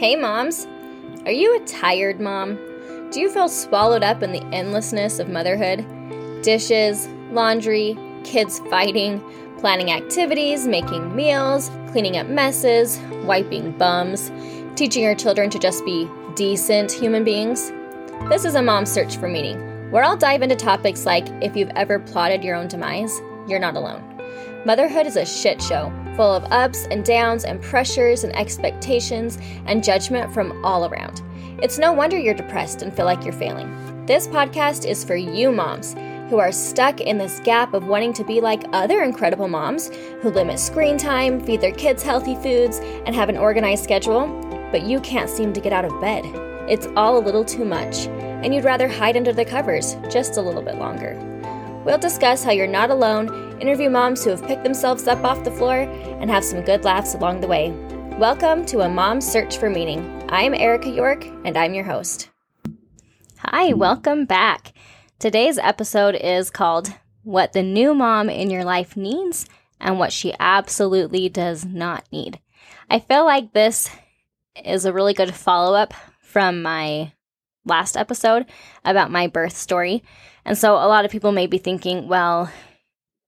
Hey, moms. Are you a tired mom? Do you feel swallowed up in the endlessness of motherhood? Dishes, laundry, kids fighting, planning activities, making meals, cleaning up messes, wiping bums, teaching your children to just be decent human beings? This is a mom search for meaning, where I'll dive into topics like if you've ever plotted your own demise, you're not alone. Motherhood is a shit show, full of ups and downs and pressures and expectations and judgment from all around. It's no wonder you're depressed and feel like you're failing. This podcast is for you moms who are stuck in this gap of wanting to be like other incredible moms who limit screen time, feed their kids healthy foods, and have an organized schedule, but you can't seem to get out of bed. It's all a little too much, and you'd rather hide under the covers just a little bit longer. We'll discuss how you're not alone, interview moms who have picked themselves up off the floor, and have some good laughs along the way. Welcome to A Mom's Search for Meaning. I'm Erica York, and I'm your host. Hi, welcome back. Today's episode is called What the New Mom in Your Life Needs and What She Absolutely Does Not Need. I feel like this is a really good follow up from my last episode about my birth story. And so a lot of people may be thinking, well,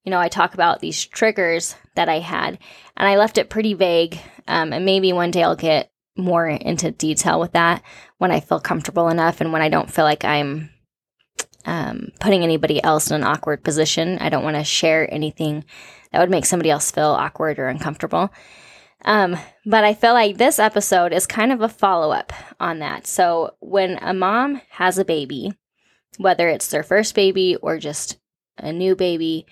you know, I talk about these triggers that I had, and I left it pretty vague. Um, and maybe one day I'll get more into detail with that when I feel comfortable enough and when I don't feel like I'm um, putting anybody else in an awkward position. I don't want to share anything that would make somebody else feel awkward or uncomfortable. Um, but I feel like this episode is kind of a follow up on that. So when a mom has a baby, whether it's their first baby or just a new baby,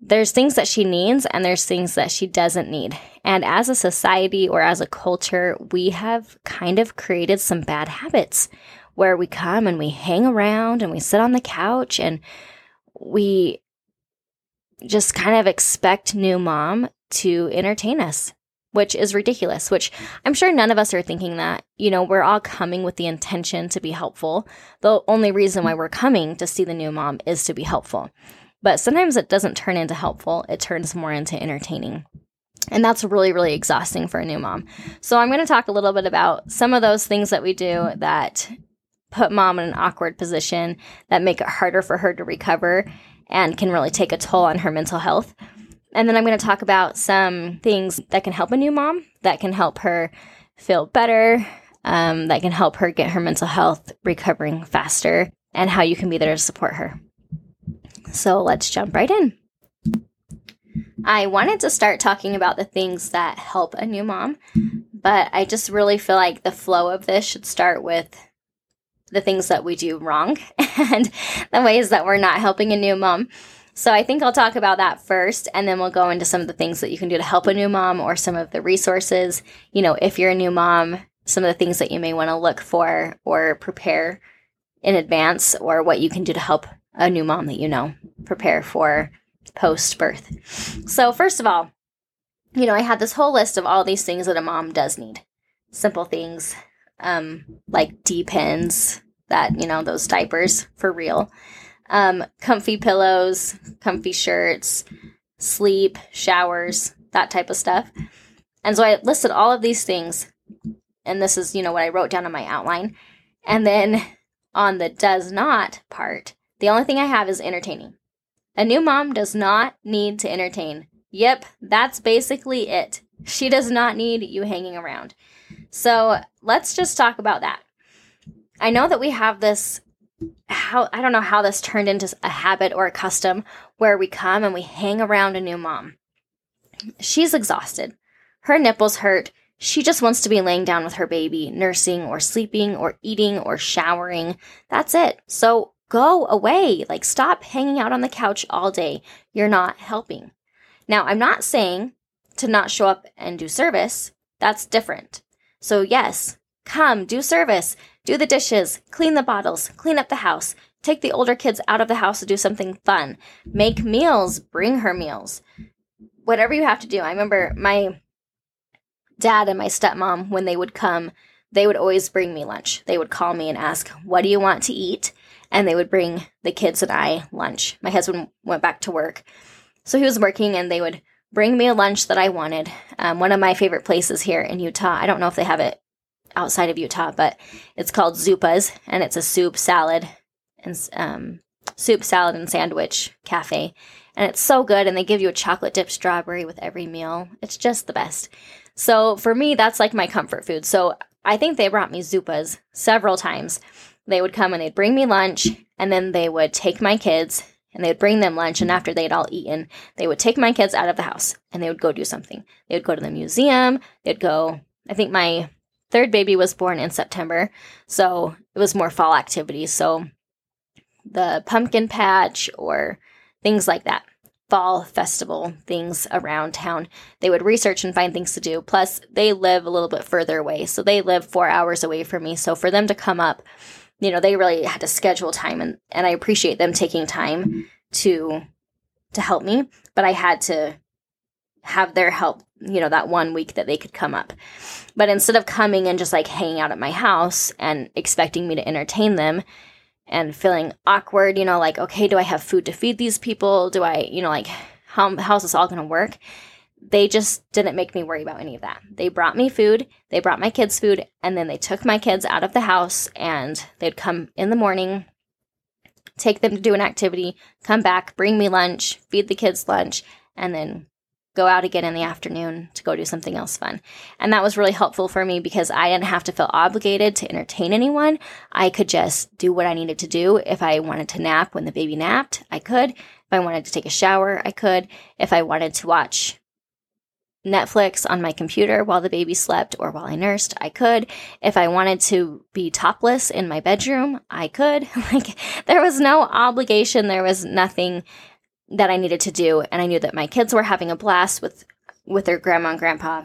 there's things that she needs and there's things that she doesn't need. And as a society or as a culture, we have kind of created some bad habits where we come and we hang around and we sit on the couch and we just kind of expect new mom to entertain us which is ridiculous, which I'm sure none of us are thinking that. You know, we're all coming with the intention to be helpful. The only reason why we're coming to see the new mom is to be helpful. But sometimes it doesn't turn into helpful, it turns more into entertaining. And that's really, really exhausting for a new mom. So I'm going to talk a little bit about some of those things that we do that put mom in an awkward position, that make it harder for her to recover, and can really take a toll on her mental health. And then I'm going to talk about some things that can help a new mom, that can help her feel better, um, that can help her get her mental health recovering faster, and how you can be there to support her. So let's jump right in. I wanted to start talking about the things that help a new mom, but I just really feel like the flow of this should start with the things that we do wrong and the ways that we're not helping a new mom. So I think I'll talk about that first, and then we'll go into some of the things that you can do to help a new mom or some of the resources. You know, if you're a new mom, some of the things that you may want to look for or prepare in advance, or what you can do to help a new mom that you know prepare for post birth. So, first of all, you know, I had this whole list of all these things that a mom does need. Simple things um, like Depends, that, you know, those diapers for real um, comfy pillows, comfy shirts, sleep, showers, that type of stuff. And so I listed all of these things. And this is, you know, what I wrote down on my outline. And then on the does not part, the only thing I have is entertaining. A new mom does not need to entertain. Yep, that's basically it. She does not need you hanging around. So let's just talk about that. I know that we have this how I don't know how this turned into a habit or a custom where we come and we hang around a new mom. She's exhausted. Her nipples hurt. She just wants to be laying down with her baby, nursing or sleeping or eating or showering. That's it. So go away. Like stop hanging out on the couch all day. You're not helping. Now, I'm not saying to not show up and do service. That's different. So yes, come do service do the dishes, clean the bottles, clean up the house, take the older kids out of the house to do something fun, make meals, bring her meals. Whatever you have to do. I remember my dad and my stepmom, when they would come, they would always bring me lunch. They would call me and ask, What do you want to eat? And they would bring the kids and I lunch. My husband went back to work. So he was working and they would bring me a lunch that I wanted. Um, one of my favorite places here in Utah, I don't know if they have it outside of Utah, but it's called Zupa's and it's a soup salad and um, soup salad and sandwich cafe. And it's so good. And they give you a chocolate dipped strawberry with every meal. It's just the best. So for me, that's like my comfort food. So I think they brought me Zupas several times. They would come and they'd bring me lunch, and then they would take my kids and they would bring them lunch. And after they'd all eaten, they would take my kids out of the house and they would go do something. They would go to the museum. They'd go, I think my third baby was born in September. So it was more fall activities. So the pumpkin patch or things like that fall festival things around town. They would research and find things to do. Plus, they live a little bit further away. So they live four hours away from me. So for them to come up, you know, they really had to schedule time and, and I appreciate them taking time to to help me. But I had to have their help, you know, that one week that they could come up. But instead of coming and just like hanging out at my house and expecting me to entertain them, and feeling awkward, you know, like, okay, do I have food to feed these people? Do I, you know, like, how, how's this all going to work? They just didn't make me worry about any of that. They brought me food, they brought my kids food, and then they took my kids out of the house and they'd come in the morning, take them to do an activity, come back, bring me lunch, feed the kids lunch, and then go out again in the afternoon to go do something else fun. And that was really helpful for me because I didn't have to feel obligated to entertain anyone. I could just do what I needed to do. If I wanted to nap when the baby napped, I could. If I wanted to take a shower, I could. If I wanted to watch Netflix on my computer while the baby slept or while I nursed, I could. If I wanted to be topless in my bedroom, I could. like there was no obligation, there was nothing that I needed to do, and I knew that my kids were having a blast with with their grandma and grandpa,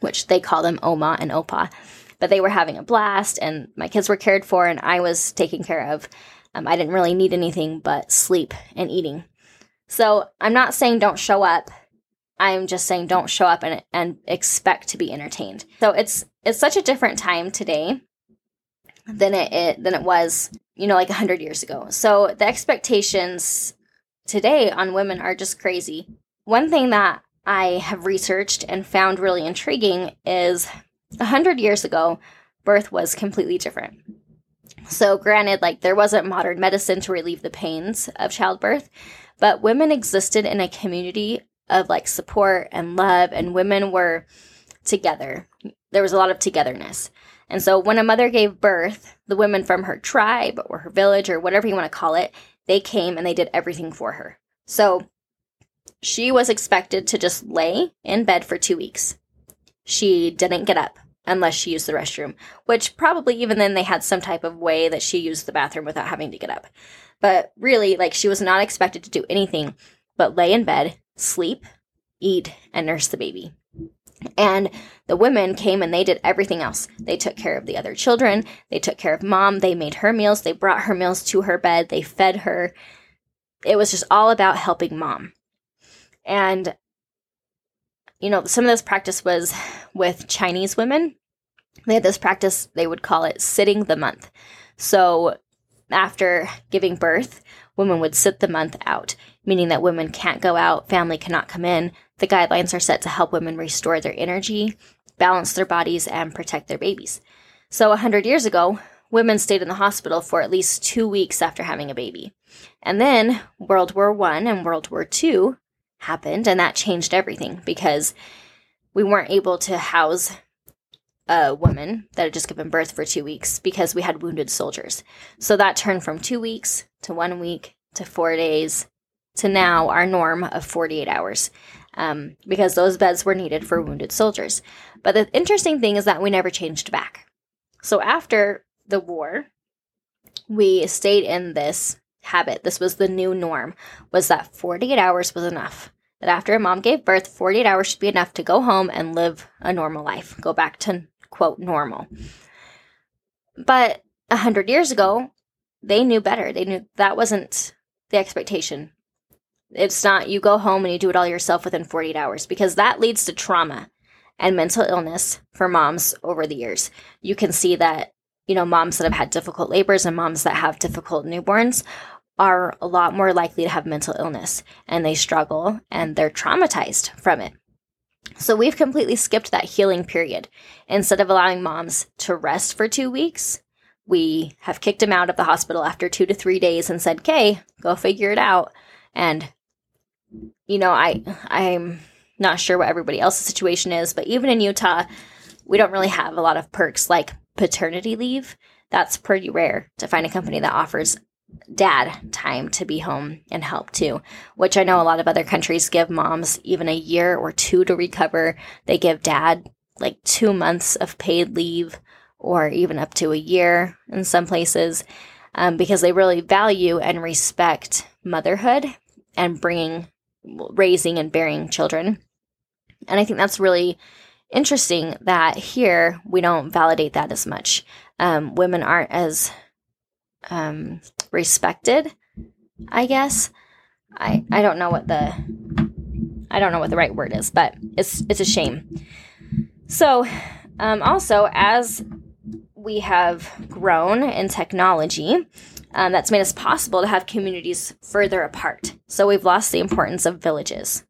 which they call them Oma and Opa, but they were having a blast, and my kids were cared for, and I was taken care of. Um, I didn't really need anything but sleep and eating. So I'm not saying don't show up. I'm just saying don't show up and, and expect to be entertained. So it's it's such a different time today than it, it than it was, you know, like 100 years ago. So the expectations today on women are just crazy. One thing that I have researched and found really intriguing is 100 years ago, birth was completely different. So, granted, like there wasn't modern medicine to relieve the pains of childbirth, but women existed in a community of like support and love, and women were together. There was a lot of togetherness. And so, when a mother gave birth, the women from her tribe or her village or whatever you want to call it, they came and they did everything for her. So she was expected to just lay in bed for two weeks. She didn't get up unless she used the restroom, which probably even then they had some type of way that she used the bathroom without having to get up. But really, like she was not expected to do anything but lay in bed, sleep, eat, and nurse the baby. And the women came and they did everything else. They took care of the other children. They took care of mom. They made her meals. They brought her meals to her bed. They fed her. It was just all about helping mom. And, you know, some of this practice was with Chinese women. They had this practice, they would call it sitting the month. So after giving birth, women would sit the month out, meaning that women can't go out, family cannot come in, the guidelines are set to help women restore their energy, balance their bodies, and protect their babies. So, 100 years ago, women stayed in the hospital for at least two weeks after having a baby. And then World War I and World War II happened, and that changed everything because we weren't able to house a woman that had just given birth for two weeks because we had wounded soldiers. So that turned from two weeks to one week to four days to now our norm of 48 hours um, because those beds were needed for wounded soldiers. But the interesting thing is that we never changed back. So after the war, we stayed in this habit. This was the new norm, was that 48 hours was enough. That after a mom gave birth, 48 hours should be enough to go home and live a normal life, go back to quote normal. But a hundred years ago, they knew better. They knew that wasn't the expectation. It's not you go home and you do it all yourself within 48 hours because that leads to trauma and mental illness for moms over the years. You can see that, you know, moms that have had difficult labors and moms that have difficult newborns are a lot more likely to have mental illness and they struggle and they're traumatized from it. So we've completely skipped that healing period. Instead of allowing moms to rest for two weeks, we have kicked them out of the hospital after two to three days and said, "Okay, go figure it out." And you know, I I'm not sure what everybody else's situation is, but even in Utah, we don't really have a lot of perks like paternity leave. That's pretty rare to find a company that offers dad time to be home and help too, which I know a lot of other countries give moms even a year or two to recover. They give dad like two months of paid leave or even up to a year in some places um, because they really value and respect motherhood and bringing, raising and bearing children. And I think that's really interesting that here we don't validate that as much. Um, women aren't as um, respected, I guess. I, I don't know what the I don't know what the right word is, but it's it's a shame. So, um, also as we have grown in technology, um, that's made us possible to have communities further apart. So we've lost the importance of villages.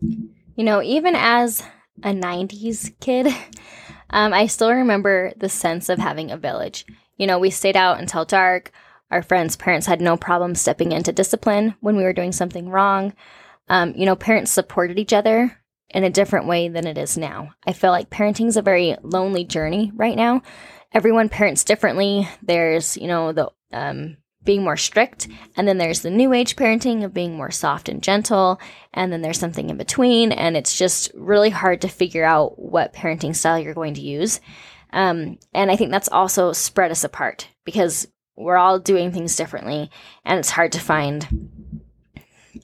You know, even as a 90s kid, um, I still remember the sense of having a village. You know, we stayed out until dark. Our friends' parents had no problem stepping into discipline when we were doing something wrong. Um, you know, parents supported each other in a different way than it is now. I feel like parenting is a very lonely journey right now. Everyone parents differently. There's, you know, the um, being more strict, and then there's the new age parenting of being more soft and gentle, and then there's something in between, and it's just really hard to figure out what parenting style you're going to use. Um, and I think that's also spread us apart because we're all doing things differently, and it's hard to find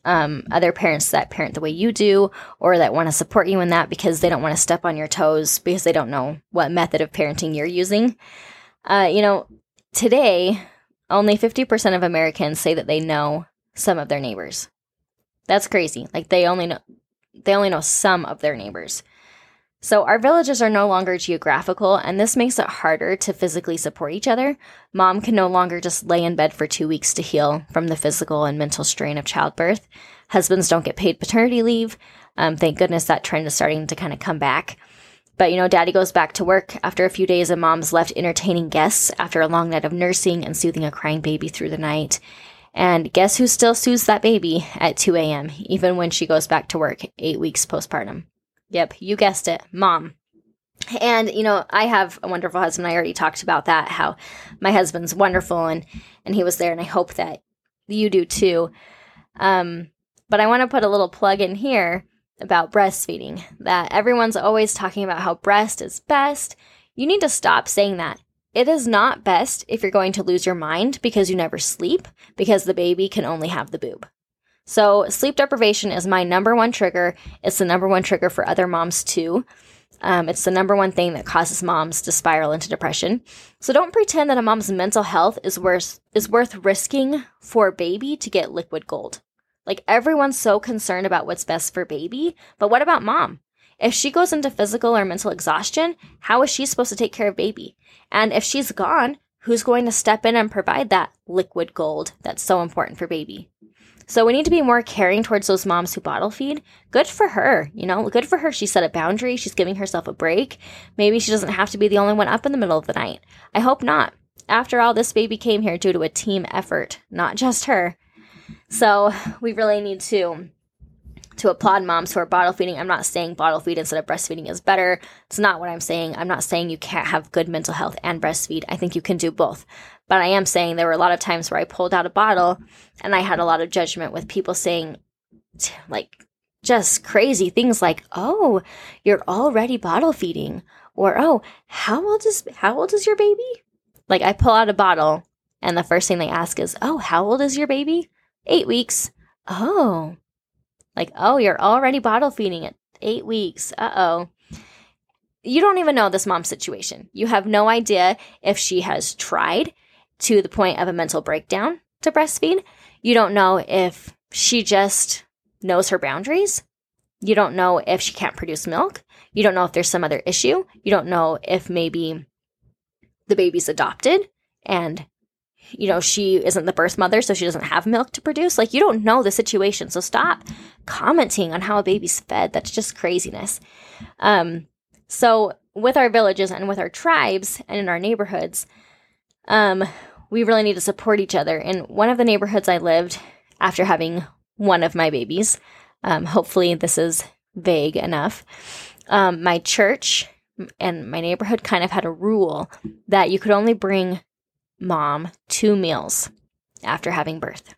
um, other parents that parent the way you do or that want to support you in that because they don't want to step on your toes because they don't know what method of parenting you're using. Uh, you know, today, only 50% of Americans say that they know some of their neighbors. That's crazy. Like they only know they only know some of their neighbors. So, our villages are no longer geographical, and this makes it harder to physically support each other. Mom can no longer just lay in bed for two weeks to heal from the physical and mental strain of childbirth. Husbands don't get paid paternity leave. Um, thank goodness that trend is starting to kind of come back. But, you know, daddy goes back to work after a few days, and mom's left entertaining guests after a long night of nursing and soothing a crying baby through the night. And guess who still soothes that baby at 2 a.m., even when she goes back to work eight weeks postpartum? Yep, you guessed it, mom. And you know, I have a wonderful husband. I already talked about that how my husband's wonderful and and he was there and I hope that you do too. Um but I want to put a little plug in here about breastfeeding that everyone's always talking about how breast is best. You need to stop saying that. It is not best if you're going to lose your mind because you never sleep because the baby can only have the boob. So, sleep deprivation is my number one trigger. It's the number one trigger for other moms too. Um, it's the number one thing that causes moms to spiral into depression. So don't pretend that a mom's mental health is worth is worth risking for baby to get liquid gold. Like everyone's so concerned about what's best for baby, but what about mom? If she goes into physical or mental exhaustion, how is she supposed to take care of baby? And if she's gone, who's going to step in and provide that liquid gold that's so important for baby? So we need to be more caring towards those moms who bottle feed. Good for her, you know, good for her. She set a boundary. She's giving herself a break. Maybe she doesn't have to be the only one up in the middle of the night. I hope not. After all, this baby came here due to a team effort, not just her. So we really need to to applaud moms who are bottle feeding. I'm not saying bottle feed instead of breastfeeding is better. It's not what I'm saying. I'm not saying you can't have good mental health and breastfeed. I think you can do both. But I am saying there were a lot of times where I pulled out a bottle and I had a lot of judgment with people saying, like, just crazy things like, "Oh, you're already bottle feeding," or "Oh, how old is how old is your baby?" Like I pull out a bottle and the first thing they ask is, "Oh, how old is your baby?" 8 weeks. Oh. Like, "Oh, you're already bottle feeding at 8 weeks." Uh-oh you don't even know this mom's situation. You have no idea if she has tried to the point of a mental breakdown to breastfeed. You don't know if she just knows her boundaries. You don't know if she can't produce milk. You don't know if there's some other issue. You don't know if maybe the baby's adopted and you know, she isn't the birth mother, so she doesn't have milk to produce. Like, you don't know the situation. So stop commenting on how a baby's fed. That's just craziness. Um, so, with our villages and with our tribes and in our neighborhoods, um, we really need to support each other. In one of the neighborhoods I lived after having one of my babies, um, hopefully this is vague enough. Um, my church and my neighborhood kind of had a rule that you could only bring mom two meals after having birth.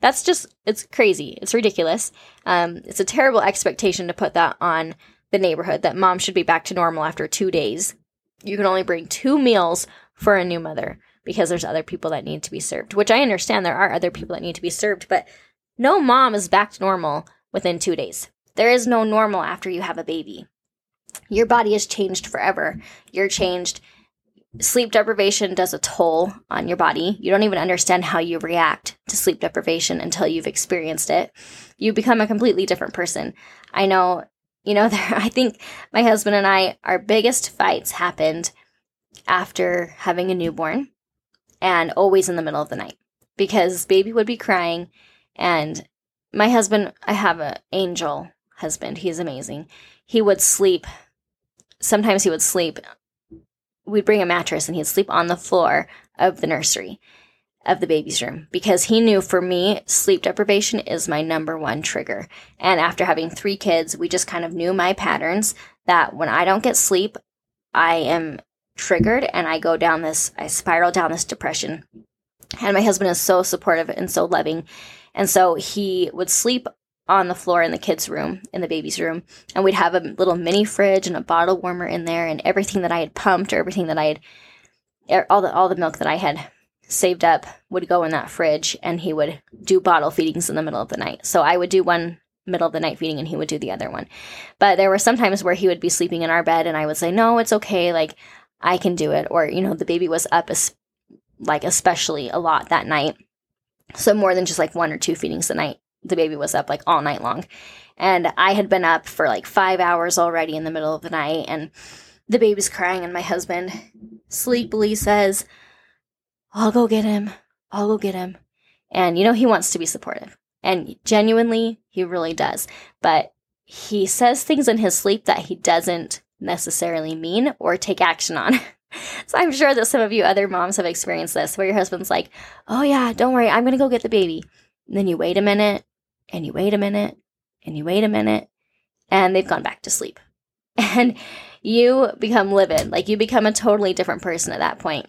That's just, it's crazy. It's ridiculous. Um, it's a terrible expectation to put that on the neighborhood that mom should be back to normal after two days. You can only bring two meals for a new mother because there's other people that need to be served, which I understand there are other people that need to be served, but no mom is back to normal within two days. There is no normal after you have a baby. Your body has changed forever. You're changed sleep deprivation does a toll on your body. You don't even understand how you react to sleep deprivation until you've experienced it. You become a completely different person. I know, you know, there, I think my husband and I, our biggest fights happened after having a newborn and always in the middle of the night because baby would be crying and my husband, I have an angel husband. He's amazing. He would sleep. Sometimes he would sleep we'd bring a mattress and he'd sleep on the floor of the nursery of the baby's room because he knew for me sleep deprivation is my number one trigger. And after having three kids we just kind of knew my patterns that when i don't get sleep i am triggered and i go down this i spiral down this depression. And my husband is so supportive and so loving. And so he would sleep on the floor in the kids' room, in the baby's room, and we'd have a little mini fridge and a bottle warmer in there, and everything that I had pumped or everything that I had, er, all the all the milk that I had saved up would go in that fridge, and he would do bottle feedings in the middle of the night. So I would do one middle of the night feeding, and he would do the other one. But there were some times where he would be sleeping in our bed, and I would say, "No, it's okay. Like I can do it," or you know, the baby was up, as, like especially a lot that night. So more than just like one or two feedings a night the baby was up like all night long. And I had been up for like five hours already in the middle of the night, and the baby's crying, and my husband sleepily says, I'll go get him. I'll go get him. And, you know, he wants to be supportive. And genuinely, he really does. But he says things in his sleep that he doesn't necessarily mean or take action on. so I'm sure that some of you other moms have experienced this where your husband's like, oh, yeah, don't worry, I'm going to go get the baby. And then you wait a minute and you wait a minute and you wait a minute and they've gone back to sleep. And you become livid. Like you become a totally different person at that point.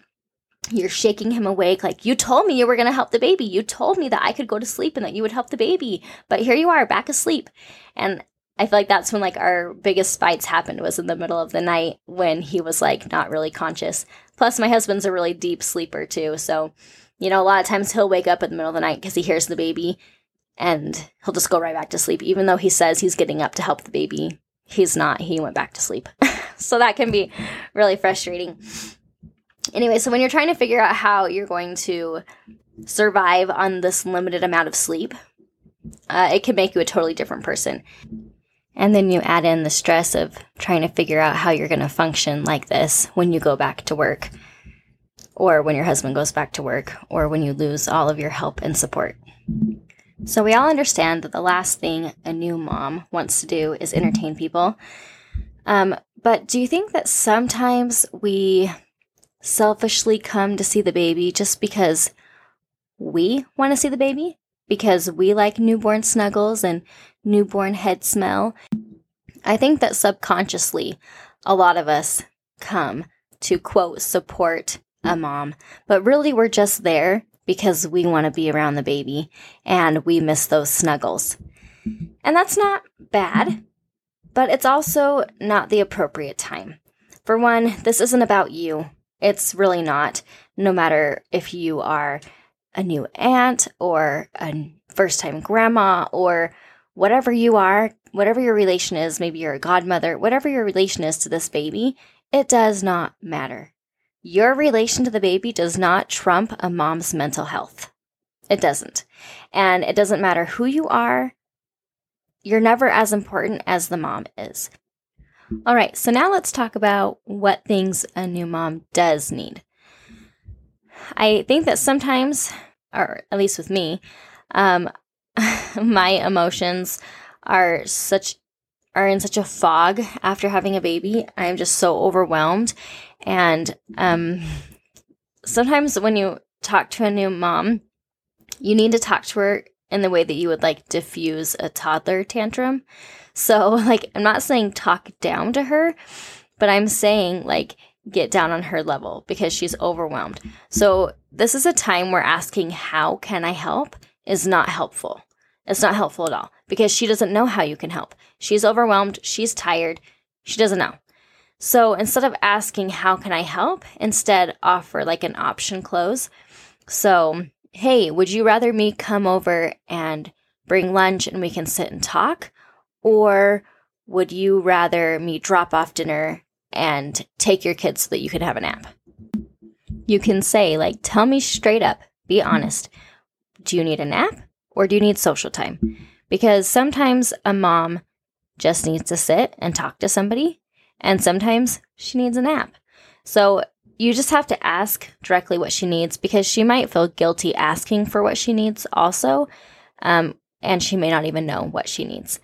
You're shaking him awake. Like, you told me you were going to help the baby. You told me that I could go to sleep and that you would help the baby. But here you are, back asleep. And I feel like that's when like our biggest fights happened was in the middle of the night when he was like not really conscious. Plus my husband's a really deep sleeper too. So, you know, a lot of times he'll wake up in the middle of the night because he hears the baby and he'll just go right back to sleep. Even though he says he's getting up to help the baby, he's not. He went back to sleep. so that can be really frustrating. Anyway, so when you're trying to figure out how you're going to survive on this limited amount of sleep, uh, it can make you a totally different person. And then you add in the stress of trying to figure out how you're going to function like this when you go back to work, or when your husband goes back to work, or when you lose all of your help and support. So, we all understand that the last thing a new mom wants to do is entertain people. Um, but do you think that sometimes we selfishly come to see the baby just because we want to see the baby? Because we like newborn snuggles and newborn head smell? I think that subconsciously, a lot of us come to quote support a mom, but really we're just there because we want to be around the baby and we miss those snuggles. And that's not bad, but it's also not the appropriate time. For one, this isn't about you. It's really not, no matter if you are a new aunt or a first time grandma or whatever you are, whatever your relation is, maybe you're a godmother, whatever your relation is to this baby, it does not matter. Your relation to the baby does not trump a mom's mental health. It doesn't. And it doesn't matter who you are, you're never as important as the mom is. All right, so now let's talk about what things a new mom does need. I think that sometimes, or at least with me, um, my emotions are such are in such a fog after having a baby. I'm just so overwhelmed, and um, sometimes when you talk to a new mom, you need to talk to her in the way that you would like diffuse a toddler tantrum. So, like, I'm not saying talk down to her, but I'm saying like get down on her level because she's overwhelmed. So, this is a time where asking, How can I help? is not helpful. It's not helpful at all because she doesn't know how you can help. She's overwhelmed, she's tired, she doesn't know. So, instead of asking, How can I help? instead offer like an option close. So, hey, would you rather me come over and bring lunch and we can sit and talk? Or would you rather me drop off dinner and take your kids so that you can have a nap? You can say, like, tell me straight up, be honest. Do you need a nap or do you need social time? Because sometimes a mom just needs to sit and talk to somebody, and sometimes she needs a nap. So you just have to ask directly what she needs because she might feel guilty asking for what she needs also, um, and she may not even know what she needs.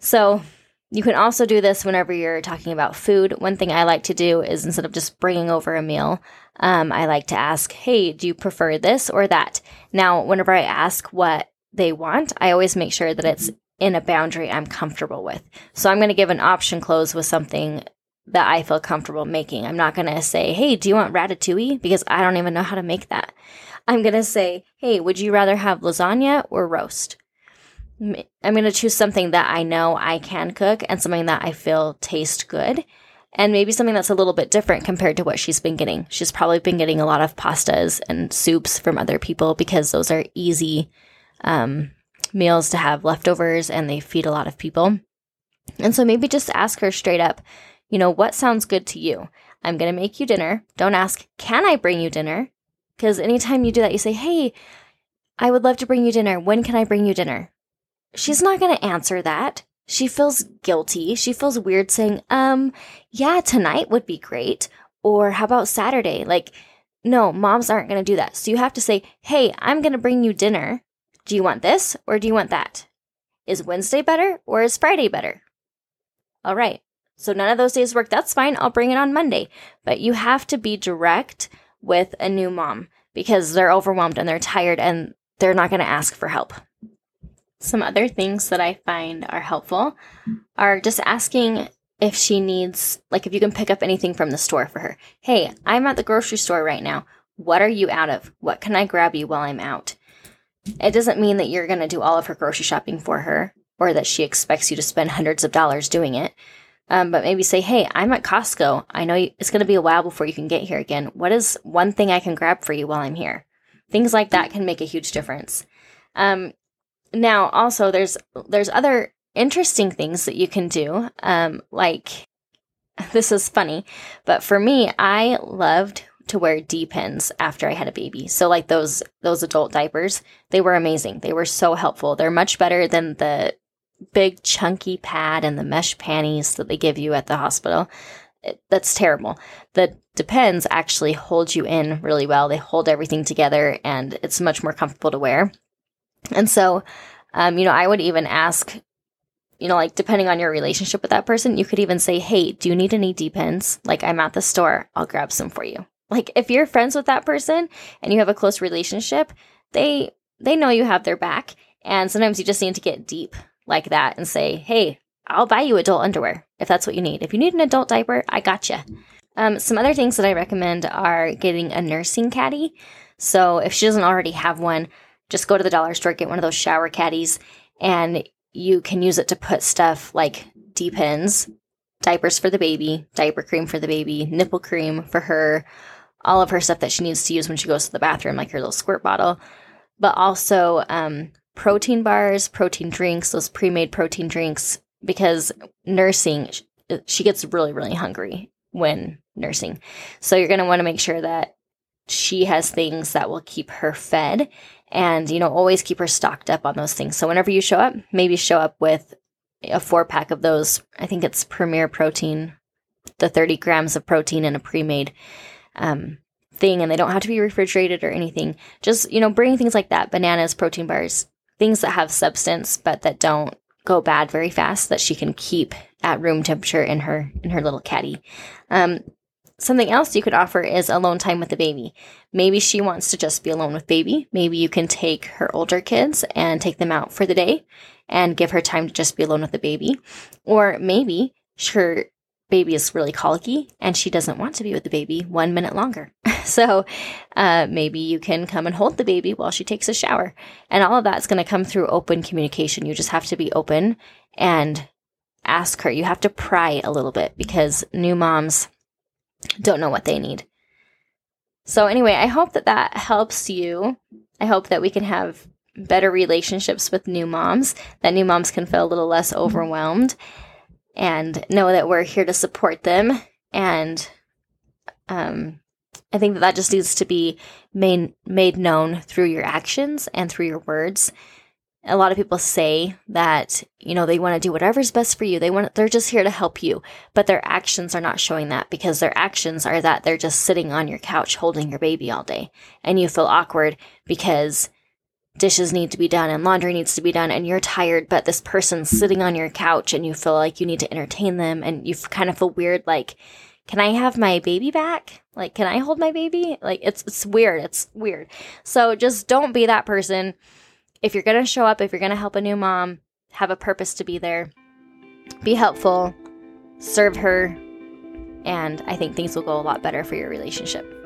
So you can also do this whenever you're talking about food. One thing I like to do is instead of just bringing over a meal, um, I like to ask, hey, do you prefer this or that? Now, whenever I ask what they want, I always make sure that it's in a boundary I'm comfortable with. So I'm going to give an option close with something that I feel comfortable making. I'm not going to say, hey, do you want ratatouille? Because I don't even know how to make that. I'm going to say, hey, would you rather have lasagna or roast? I'm going to choose something that I know I can cook and something that I feel tastes good. And maybe something that's a little bit different compared to what she's been getting. She's probably been getting a lot of pastas and soups from other people because those are easy um, meals to have leftovers and they feed a lot of people. And so maybe just ask her straight up, you know, what sounds good to you? I'm going to make you dinner. Don't ask, can I bring you dinner? Because anytime you do that, you say, hey, I would love to bring you dinner. When can I bring you dinner? She's not going to answer that. She feels guilty. She feels weird saying, um, yeah, tonight would be great. Or how about Saturday? Like, no, moms aren't going to do that. So you have to say, hey, I'm going to bring you dinner. Do you want this or do you want that? Is Wednesday better or is Friday better? All right. So none of those days work. That's fine. I'll bring it on Monday. But you have to be direct with a new mom because they're overwhelmed and they're tired and they're not going to ask for help. Some other things that I find are helpful are just asking if she needs, like, if you can pick up anything from the store for her. Hey, I'm at the grocery store right now. What are you out of? What can I grab you while I'm out? It doesn't mean that you're going to do all of her grocery shopping for her or that she expects you to spend hundreds of dollars doing it. Um, but maybe say, hey, I'm at Costco. I know it's going to be a while before you can get here again. What is one thing I can grab for you while I'm here? Things like that can make a huge difference. Um, now, also, there's there's other interesting things that you can do. Um, like this is funny, but for me, I loved to wear Depends after I had a baby. So like those those adult diapers, they were amazing. They were so helpful. They're much better than the big chunky pad and the mesh panties that they give you at the hospital. It, that's terrible. The Depends actually hold you in really well. They hold everything together and it's much more comfortable to wear. And so, um, you know, I would even ask, you know, like depending on your relationship with that person, you could even say, Hey, do you need any Depends? Like I'm at the store. I'll grab some for you. Like if you're friends with that person and you have a close relationship, they they know you have their back. And sometimes you just need to get deep like that and say, hey, I'll buy you adult underwear if that's what you need. If you need an adult diaper, I gotcha. Um, some other things that I recommend are getting a nursing caddy. So if she doesn't already have one, just go to the dollar store, get one of those shower caddies, and you can use it to put stuff like Depends, diapers for the baby, diaper cream for the baby, nipple cream for her, all of her stuff that she needs to use when she goes to the bathroom, like her little squirt bottle, but also um, protein bars, protein drinks, those pre made protein drinks, because nursing, she gets really, really hungry when nursing. So you're going to want to make sure that she has things that will keep her fed and, you know, always keep her stocked up on those things. So whenever you show up, maybe show up with a four pack of those. I think it's Premier Protein, the 30 grams of protein in a pre made um, thing and they don't have to be refrigerated or anything. Just, you know, bring things like that bananas, protein bars, things that have substance but that don't go bad very fast that she can keep at room temperature in her in her little caddy. Um, something else you could offer is alone time with the baby. Maybe she wants to just be alone with baby. Maybe you can take her older kids and take them out for the day and give her time to just be alone with the baby. Or maybe her baby is really colicky and she doesn't want to be with the baby one minute longer. so uh, maybe you can come and hold the baby while she takes a shower. And all of that's going to come through open communication. You just have to be open and ask her. You have to pry a little bit because new moms don't know what they need. So, anyway, I hope that that helps you. I hope that we can have better relationships with new moms, that new moms can feel a little less overwhelmed and know that we're here to support them. And um, I think that that just needs to be made, made known through your actions and through your words. A lot of people say that, you know, they want to do whatever's best for you. They want, they're just here to help you, but their actions are not showing that because their actions are that they're just sitting on your couch holding your baby all day and you feel awkward because dishes need to be done and laundry needs to be done and you're tired, but this person's sitting on your couch and you feel like you need to entertain them and you kind of feel weird like, can I have my baby back? Like, can I hold my baby? Like, it's, it's weird. It's weird. So just don't be that person. If you're going to show up, if you're going to help a new mom, have a purpose to be there, be helpful, serve her, and I think things will go a lot better for your relationship.